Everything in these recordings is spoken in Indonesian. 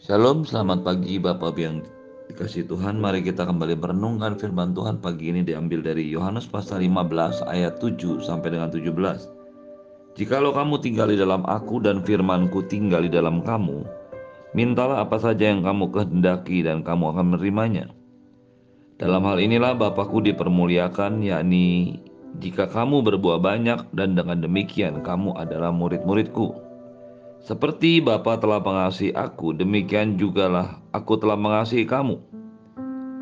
Shalom, selamat pagi Bapak yang dikasih Tuhan. Mari kita kembali merenungkan firman Tuhan pagi ini diambil dari Yohanes pasal 15 ayat 7 sampai dengan 17. Jikalau kamu tinggal di dalam aku dan firmanku tinggal di dalam kamu, mintalah apa saja yang kamu kehendaki dan kamu akan menerimanya. Dalam hal inilah Bapakku dipermuliakan, yakni jika kamu berbuah banyak dan dengan demikian kamu adalah murid-muridku. Seperti Bapa telah mengasihi aku, demikian jugalah aku telah mengasihi kamu.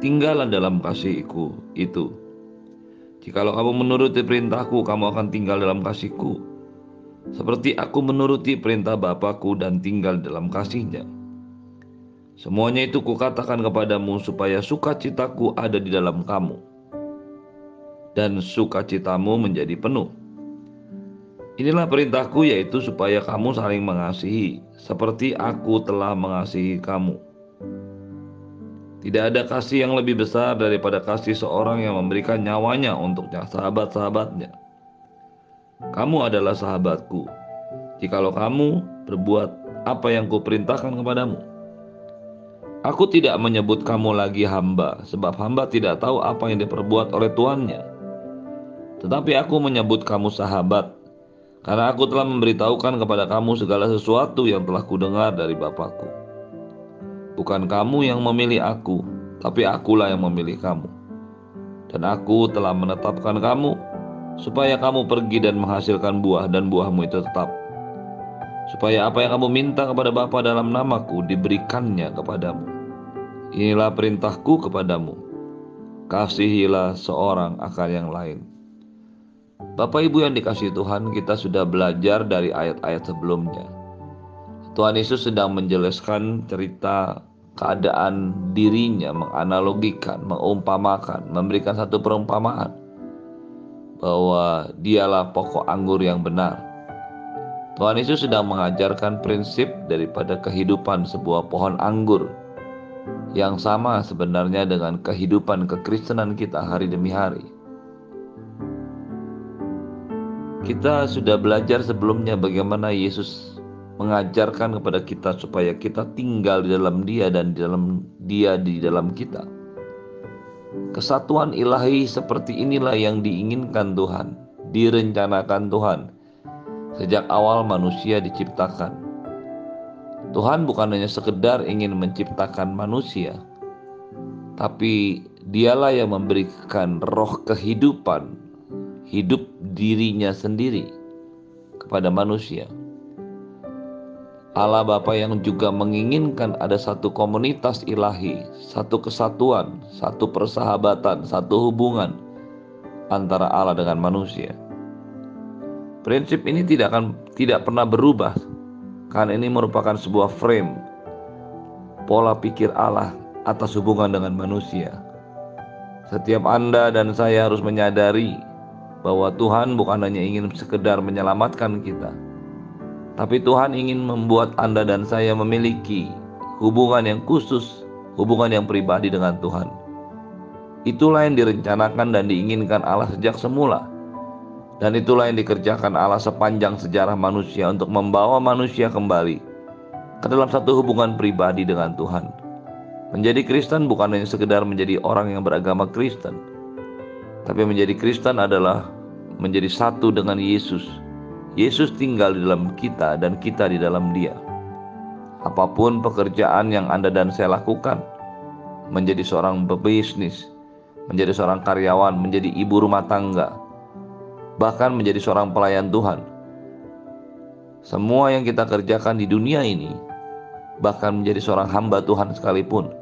Tinggallah dalam kasihku itu. Jikalau kamu menuruti perintahku, kamu akan tinggal dalam kasihku. Seperti aku menuruti perintah Bapakku dan tinggal dalam kasihnya. Semuanya itu kukatakan kepadamu supaya sukacitaku ada di dalam kamu. Dan sukacitamu menjadi penuh. Inilah perintahku yaitu supaya kamu saling mengasihi seperti aku telah mengasihi kamu. Tidak ada kasih yang lebih besar daripada kasih seorang yang memberikan nyawanya untuk sahabat-sahabatnya. Kamu adalah sahabatku, jikalau kamu berbuat apa yang kuperintahkan kepadamu. Aku tidak menyebut kamu lagi hamba, sebab hamba tidak tahu apa yang diperbuat oleh tuannya. Tetapi aku menyebut kamu sahabat, karena aku telah memberitahukan kepada kamu segala sesuatu yang telah kudengar dari Bapakku. Bukan kamu yang memilih aku, tapi akulah yang memilih kamu. Dan aku telah menetapkan kamu, supaya kamu pergi dan menghasilkan buah dan buahmu itu tetap. Supaya apa yang kamu minta kepada Bapa dalam namaku diberikannya kepadamu. Inilah perintahku kepadamu. Kasihilah seorang akan yang lain. Bapak Ibu yang dikasih Tuhan, kita sudah belajar dari ayat-ayat sebelumnya. Tuhan Yesus sedang menjelaskan cerita keadaan dirinya, menganalogikan, mengumpamakan, memberikan satu perumpamaan bahwa dialah pokok anggur yang benar. Tuhan Yesus sedang mengajarkan prinsip daripada kehidupan sebuah pohon anggur yang sama sebenarnya dengan kehidupan kekristenan kita hari demi hari. Kita sudah belajar sebelumnya bagaimana Yesus mengajarkan kepada kita supaya kita tinggal di dalam Dia dan di dalam Dia di dalam kita. Kesatuan ilahi seperti inilah yang diinginkan Tuhan, direncanakan Tuhan sejak awal manusia diciptakan. Tuhan bukan hanya sekedar ingin menciptakan manusia, tapi Dialah yang memberikan roh kehidupan hidup dirinya sendiri kepada manusia. Allah Bapa yang juga menginginkan ada satu komunitas ilahi, satu kesatuan, satu persahabatan, satu hubungan antara Allah dengan manusia. Prinsip ini tidak akan tidak pernah berubah karena ini merupakan sebuah frame pola pikir Allah atas hubungan dengan manusia. Setiap Anda dan saya harus menyadari bahwa Tuhan bukan hanya ingin sekedar menyelamatkan kita, tapi Tuhan ingin membuat Anda dan saya memiliki hubungan yang khusus, hubungan yang pribadi dengan Tuhan. Itulah yang direncanakan dan diinginkan Allah sejak semula. Dan itulah yang dikerjakan Allah sepanjang sejarah manusia untuk membawa manusia kembali ke dalam satu hubungan pribadi dengan Tuhan. Menjadi Kristen bukan hanya sekedar menjadi orang yang beragama Kristen, tapi menjadi Kristen adalah menjadi satu dengan Yesus. Yesus tinggal di dalam kita dan kita di dalam Dia. Apa pun pekerjaan yang Anda dan saya lakukan, menjadi seorang pebisnis, menjadi seorang karyawan, menjadi ibu rumah tangga, bahkan menjadi seorang pelayan Tuhan. Semua yang kita kerjakan di dunia ini, bahkan menjadi seorang hamba Tuhan sekalipun,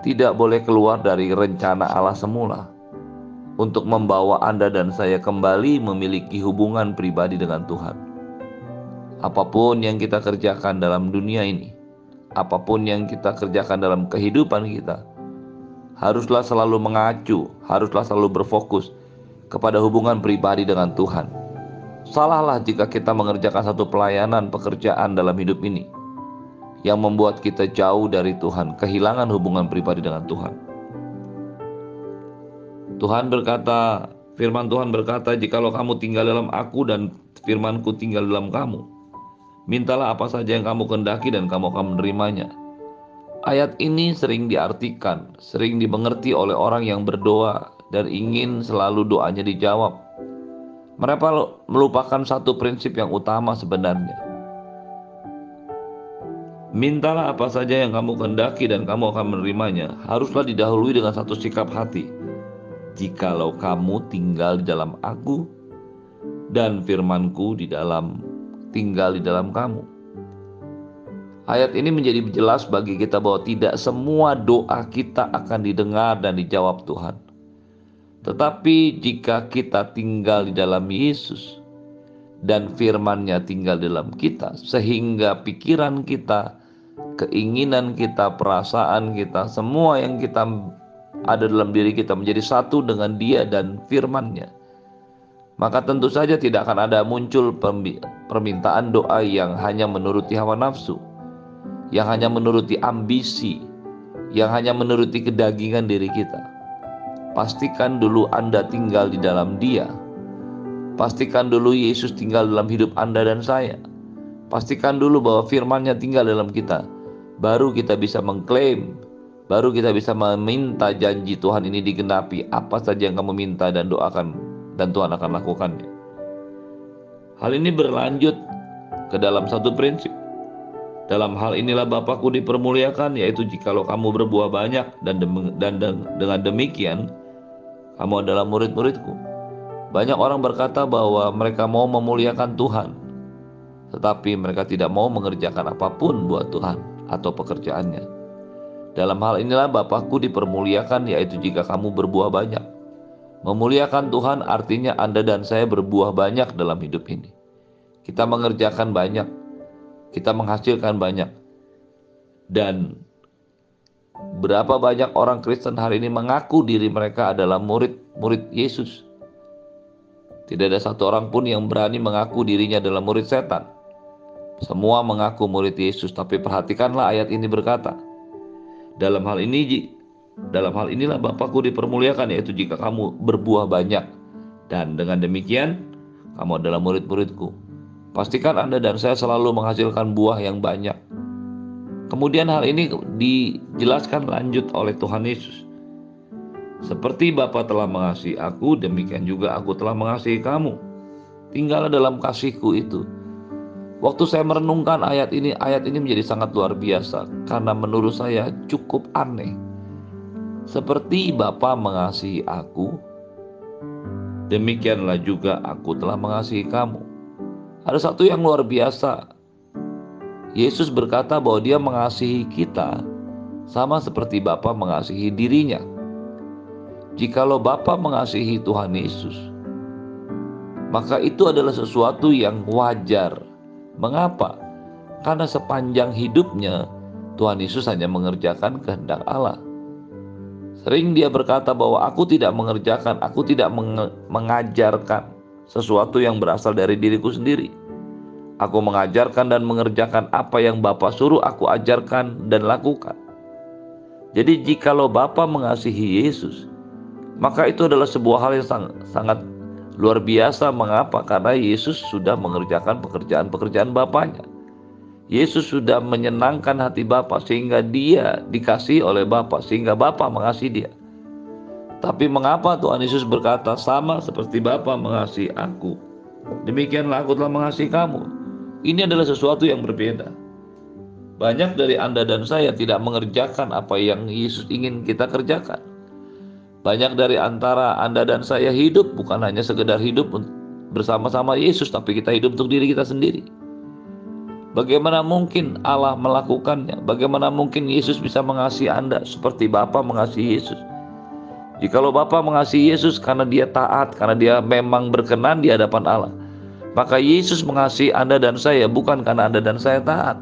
tidak boleh keluar dari rencana Allah semula untuk membawa Anda dan saya kembali memiliki hubungan pribadi dengan Tuhan. Apa pun yang kita kerjakan dalam dunia ini, apa pun yang kita kerjakan dalam kehidupan kita, haruslah selalu mengacu, haruslah selalu berfokus kepada hubungan pribadi dengan Tuhan. Salahlah jika kita mengerjakan satu pelayanan pekerjaan dalam hidup ini yang membuat kita jauh dari Tuhan, kehilangan hubungan pribadi dengan Tuhan. Tuhan berkata, firman Tuhan berkata, "Jikalau kamu tinggal dalam aku dan firmanku tinggal dalam kamu, mintalah apa saja yang kamu kendaki dan kamu akan menerimanya." ayat ini sering diartikan, sering dimengerti oleh orang yang berdoa dan ingin selalu doanya dijawab. Mereka melupakan satu prinsip yang utama sebenarnya. Mintalah apa saja yang kamu kehendaki dan kamu akan menerimanya. Haruslah didahului dengan satu sikap hati. Jikalau kamu tinggal di dalam aku dan firmanku di dalam tinggal di dalam kamu. Ayat ini menjadi jelas bagi kita bahwa tidak semua doa kita akan didengar dan dijawab Tuhan. Tetapi jika kita tinggal di dalam Yesus dan firman-Nya tinggal dalam kita, sehingga pikiran kita, keinginan kita, perasaan kita, semua yang kita ada dalam diri kita menjadi satu dengan Dia dan firman-Nya maka tentu saja tidak akan ada muncul permintaan doa yang hanya menuruti hawa nafsu, yang hanya menuruti ambisi, yang hanya menuruti kedagingan diri kita. Pastikan dulu Anda tinggal di dalam Dia. Pastikan dulu Yesus tinggal dalam hidup Anda dan saya. Pastikan dulu bahwa firman-Nya tinggal dalam kita. Baru kita bisa mengklaim, baru kita bisa meminta janji Tuhan ini digenapi. Apa saja yang kamu minta dan doakan dan Tuhan akan lakukannya. Hal ini berlanjut ke dalam satu prinsip. Dalam hal inilah Bapakku dipermuliakan, yaitu jikalau kamu berbuah banyak dan, dengan demikian kamu adalah murid-muridku. Banyak orang berkata bahwa mereka mau memuliakan Tuhan, tetapi mereka tidak mau mengerjakan apa pun buat Tuhan atau pekerjaannya. Dalam hal inilah Bapakku dipermuliakan, yaitu jika kamu berbuah banyak. Memuliakan Tuhan artinya Anda dan saya berbuah banyak dalam hidup ini. Kita mengerjakan banyak, kita menghasilkan banyak. Dan berapa banyak orang Kristen hari ini mengaku diri mereka adalah murid-murid Yesus. Tidak ada satu orang pun yang berani mengaku dirinya adalah murid setan. Semua mengaku murid Yesus, tapi perhatikanlah ayat ini berkata, dalam hal ini dalam hal inilah Bapakku dipermuliakan yaitu jika kamu berbuah banyak dan dengan demikian kamu adalah murid-muridku. Pastikan Anda dan saya selalu menghasilkan buah yang banyak. Kemudian hal ini dijelaskan lanjut oleh Tuhan Yesus. Seperti Bapa telah mengasihi aku, demikian juga aku telah mengasihi kamu. Tinggallah dalam kasihku itu. Waktu saya merenungkan ayat ini, ayat ini menjadi sangat luar biasa karena menurut saya cukup aneh seperti Bapa mengasihi aku, demikianlah juga aku telah mengasihi kamu. Ada satu yang luar biasa. Yesus berkata bahwa dia mengasihi kita sama seperti Bapa mengasihi dirinya. Jikalau Bapa mengasihi Tuhan Yesus, maka itu adalah sesuatu yang wajar. Mengapa? Karena sepanjang hidupnya Tuhan Yesus hanya mengerjakan kehendak Allah. Sering dia berkata bahwa aku tidak mengerjakan, aku tidak mengajarkan sesuatu yang berasal dari diriku sendiri. Aku mengajarkan dan mengerjakan apa yang Bapa suruh aku ajarkan dan lakukan. Jadi jikalau Bapa mengasihi Yesus, maka itu adalah sebuah hal yang sangat, sangat luar biasa. Mengapa? Karena Yesus sudah mengerjakan pekerjaan-pekerjaan Bapaknya. Yesus sudah menyenangkan hati Bapa sehingga dia dikasih oleh Bapa sehingga Bapa mengasihi dia. Tapi mengapa Tuhan Yesus berkata sama seperti Bapa mengasihi aku? Demikianlah aku telah mengasihi kamu. Ini adalah sesuatu yang berbeda. Banyak dari Anda dan saya tidak mengerjakan apa yang Yesus ingin kita kerjakan. Banyak dari antara Anda dan saya hidup bukan hanya sekedar hidup bersama-sama Yesus, tapi kita hidup untuk diri kita sendiri. Bagaimana mungkin Allah melakukannya? Bagaimana mungkin Yesus bisa mengasihi Anda seperti Bapa mengasihi Yesus? Jikalau Bapa mengasihi Yesus karena dia taat, karena dia memang berkenan di hadapan Allah, maka Yesus mengasihi Anda dan saya bukan karena Anda dan saya taat.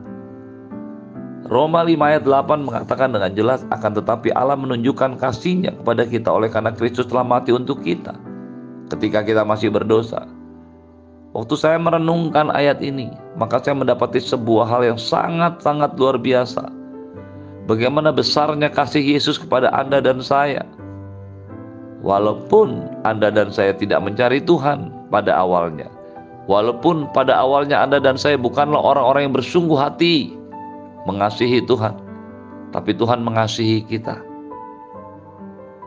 Roma 5 ayat 8 mengatakan dengan jelas akan tetapi Allah menunjukkan kasihnya kepada kita oleh karena Kristus telah mati untuk kita ketika kita masih berdosa. Waktu saya merenungkan ayat ini, maka saya mendapati sebuah hal yang sangat-sangat luar biasa. Bagaimana besarnya kasih Yesus kepada Anda dan saya. Walaupun Anda dan saya tidak mencari Tuhan pada awalnya, walaupun pada awalnya Anda dan saya bukanlah orang-orang yang bersungguh hati mengasihi Tuhan, tapi Tuhan mengasihi kita.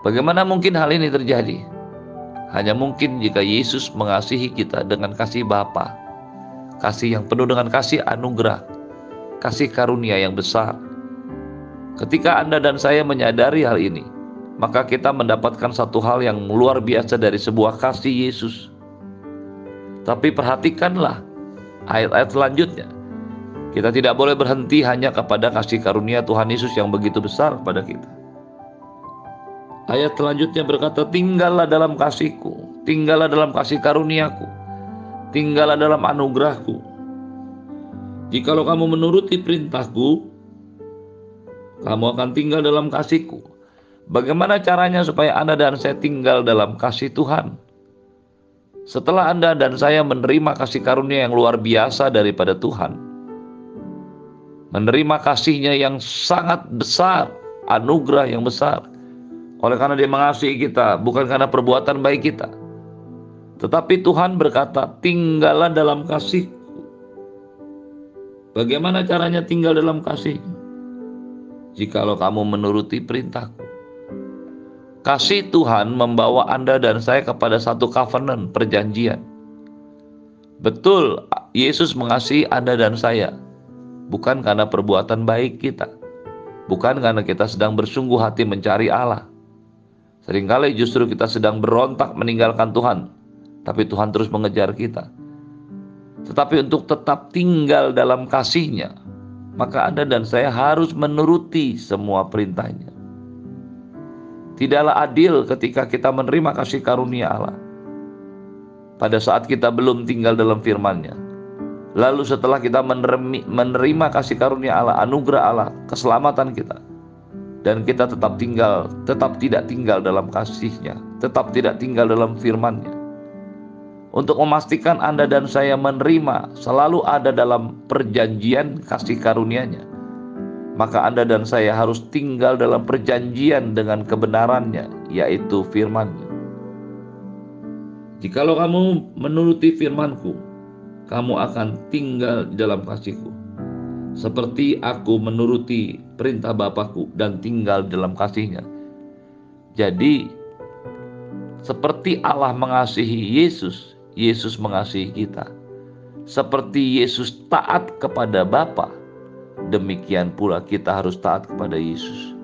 Bagaimana mungkin hal ini terjadi? Hanya mungkin jika Yesus mengasihi kita dengan kasih Bapa, kasih yang penuh dengan kasih anugerah, kasih karunia yang besar. Ketika Anda dan saya menyadari hal ini, maka kita mendapatkan satu hal yang luar biasa dari sebuah kasih Yesus. Tapi perhatikanlah ayat-ayat selanjutnya. Kita tidak boleh berhenti hanya kepada kasih karunia Tuhan Yesus yang begitu besar kepada kita. Ayat selanjutnya berkata, tinggallah dalam kasihku, tinggallah dalam kasih karuniaku, tinggallah dalam anugerahku. Jikalau kamu menuruti perintahku, kamu akan tinggal dalam kasihku. Bagaimana caranya supaya Anda dan saya tinggal dalam kasih Tuhan? Setelah Anda dan saya menerima kasih karunia yang luar biasa daripada Tuhan, menerima kasihnya yang sangat besar, anugerah yang besar. Oleh karena dia mengasihi kita, bukan karena perbuatan baik kita. Tetapi Tuhan berkata, tinggallah dalam kasihku. Bagaimana caranya tinggal dalam kasih? Jikalau kamu menuruti perintahku. Kasih Tuhan membawa Anda dan saya kepada satu covenant, perjanjian. Betul, Yesus mengasihi Anda dan saya, bukan karena perbuatan baik kita, bukan karena kita sedang bersungguh hati mencari Allah. Seringkali justru kita sedang berontak meninggalkan Tuhan, tapi Tuhan terus mengejar kita. Tetapi untuk tetap tinggal dalam kasihnya, maka Anda dan saya harus menuruti semua perintahnya. Tidaklah adil ketika kita menerima kasih karunia Allah. Pada saat kita belum tinggal dalam firman-Nya, Lalu setelah kita menerima kasih karunia Allah, anugerah Allah, keselamatan kita, dan kita tetap tinggal, tetap tidak tinggal dalam kasihnya, tetap tidak tinggal dalam firman-Nya. Untuk memastikan Anda dan saya menerima selalu ada dalam perjanjian kasih karunia-Nya, maka Anda dan saya harus tinggal dalam perjanjian dengan kebenarannya, yaitu firman-Nya. Jikalau kamu menuruti firman-Ku, kamu akan tinggal di dalam kasihku. Seperti aku menuruti perintah Bapakku dan tinggal dalam kasihnya. Jadi, seperti Allah mengasihi Yesus, Yesus mengasihi kita. Seperti Yesus taat kepada Bapa, demikian pula kita harus taat kepada Yesus.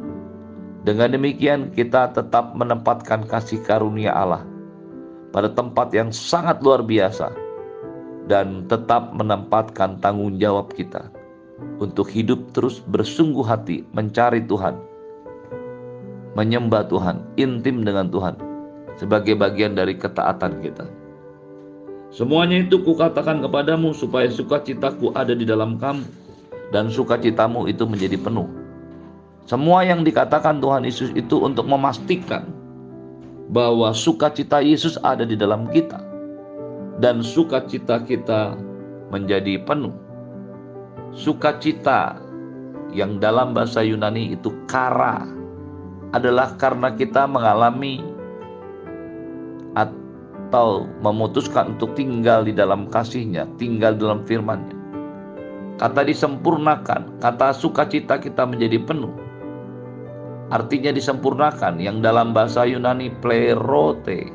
Dengan demikian kita tetap menempatkan kasih karunia Allah pada tempat yang sangat luar biasa dan tetap menempatkan tanggung jawab kita untuk hidup terus bersungguh hati mencari Tuhan, menyembah Tuhan, intim dengan Tuhan sebagai bagian dari ketaatan kita. Semuanya itu kukatakan kepadamu supaya sukacitaku ada di dalam kamu dan sukacitamu itu menjadi penuh. Semua yang dikatakan Tuhan Yesus itu untuk memastikan bahwa sukacita Yesus ada di dalam kita dan sukacita kita menjadi penuh. Sukacita yang dalam bahasa Yunani itu kara adalah karena kita mengalami atau memutuskan untuk tinggal di dalam kasihnya, tinggal dalam firmannya. Kata disempurnakan, kata sukacita kita menjadi penuh. Artinya disempurnakan yang dalam bahasa Yunani plerote.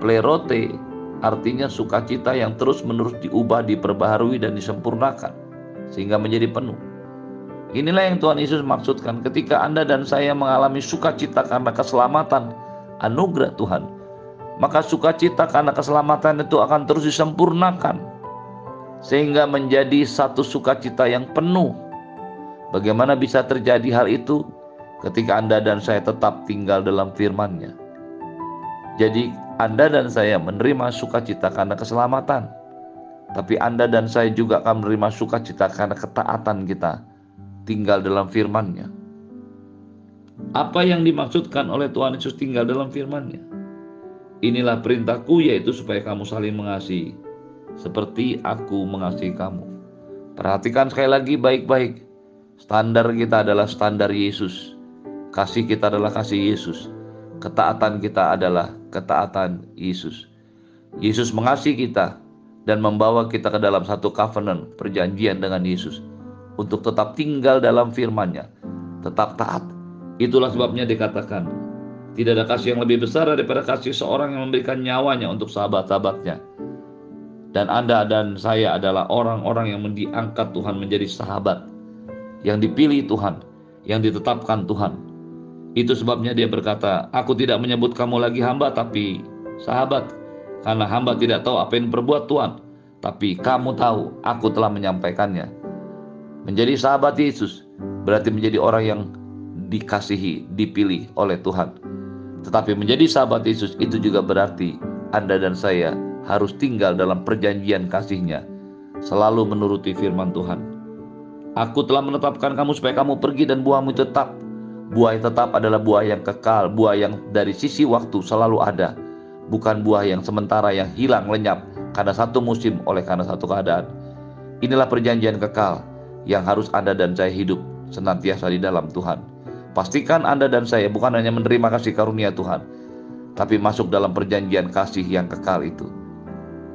Plerote artinya sukacita yang terus-menerus diubah, diperbaharui dan disempurnakan sehingga menjadi penuh. Inilah yang Tuhan Yesus maksudkan ketika Anda dan saya mengalami sukacita karena keselamatan anugerah Tuhan. Maka sukacita karena keselamatan itu akan terus disempurnakan sehingga menjadi satu sukacita yang penuh. Bagaimana bisa terjadi hal itu ketika Anda dan saya tetap tinggal dalam firman-Nya? Jadi anda dan saya menerima sukacita karena keselamatan. Tapi Anda dan saya juga akan menerima sukacita karena ketaatan kita tinggal dalam firman-Nya. Apa yang dimaksudkan oleh Tuhan Yesus tinggal dalam firman-Nya? Inilah perintahku yaitu supaya kamu saling mengasihi seperti aku mengasihi kamu. Perhatikan sekali lagi baik-baik. Standar kita adalah standar Yesus. Kasih kita adalah kasih Yesus. Ketaatan kita adalah ketaatan Yesus. Yesus mengasihi kita dan membawa kita ke dalam satu covenant, perjanjian dengan Yesus untuk tetap tinggal dalam firman-Nya, tetap taat. Itulah sebabnya dikatakan, tidak ada kasih yang lebih besar daripada kasih seorang yang memberikan nyawanya untuk sahabat-sahabatnya. Dan Anda dan saya adalah orang-orang yang diangkat Tuhan menjadi sahabat, yang dipilih Tuhan, yang ditetapkan Tuhan. Itu sebabnya dia berkata, aku tidak menyebut kamu lagi hamba tapi sahabat, karena hamba tidak tahu apa yang berbuat Tuhan, tapi kamu tahu aku telah menyampaikannya. Menjadi sahabat Yesus berarti menjadi orang yang dikasihi, dipilih oleh Tuhan. Tetapi menjadi sahabat Yesus itu juga berarti Anda dan saya harus tinggal dalam perjanjian kasihnya, selalu menuruti firman Tuhan. Aku telah menetapkan kamu supaya kamu pergi dan buahmu tetap. Buah yang tetap adalah buah yang kekal, buah yang dari sisi waktu selalu ada. Bukan buah yang sementara yang hilang lenyap karena satu musim oleh karena satu keadaan. Inilah perjanjian kekal yang harus Anda dan saya hidup senantiasa di dalam Tuhan. Pastikan Anda dan saya bukan hanya menerima kasih karunia Tuhan, tapi masuk dalam perjanjian kasih yang kekal itu.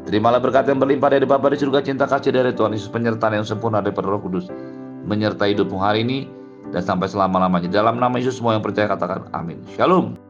Terimalah berkat yang berlimpah dari Bapa di surga cinta kasih dari Tuhan Yesus penyertaan yang sempurna dari Roh Kudus menyertai hidupmu hari ini dan sampai selama-lamanya. Dalam nama Yesus semua yang percaya katakan amin. Shalom.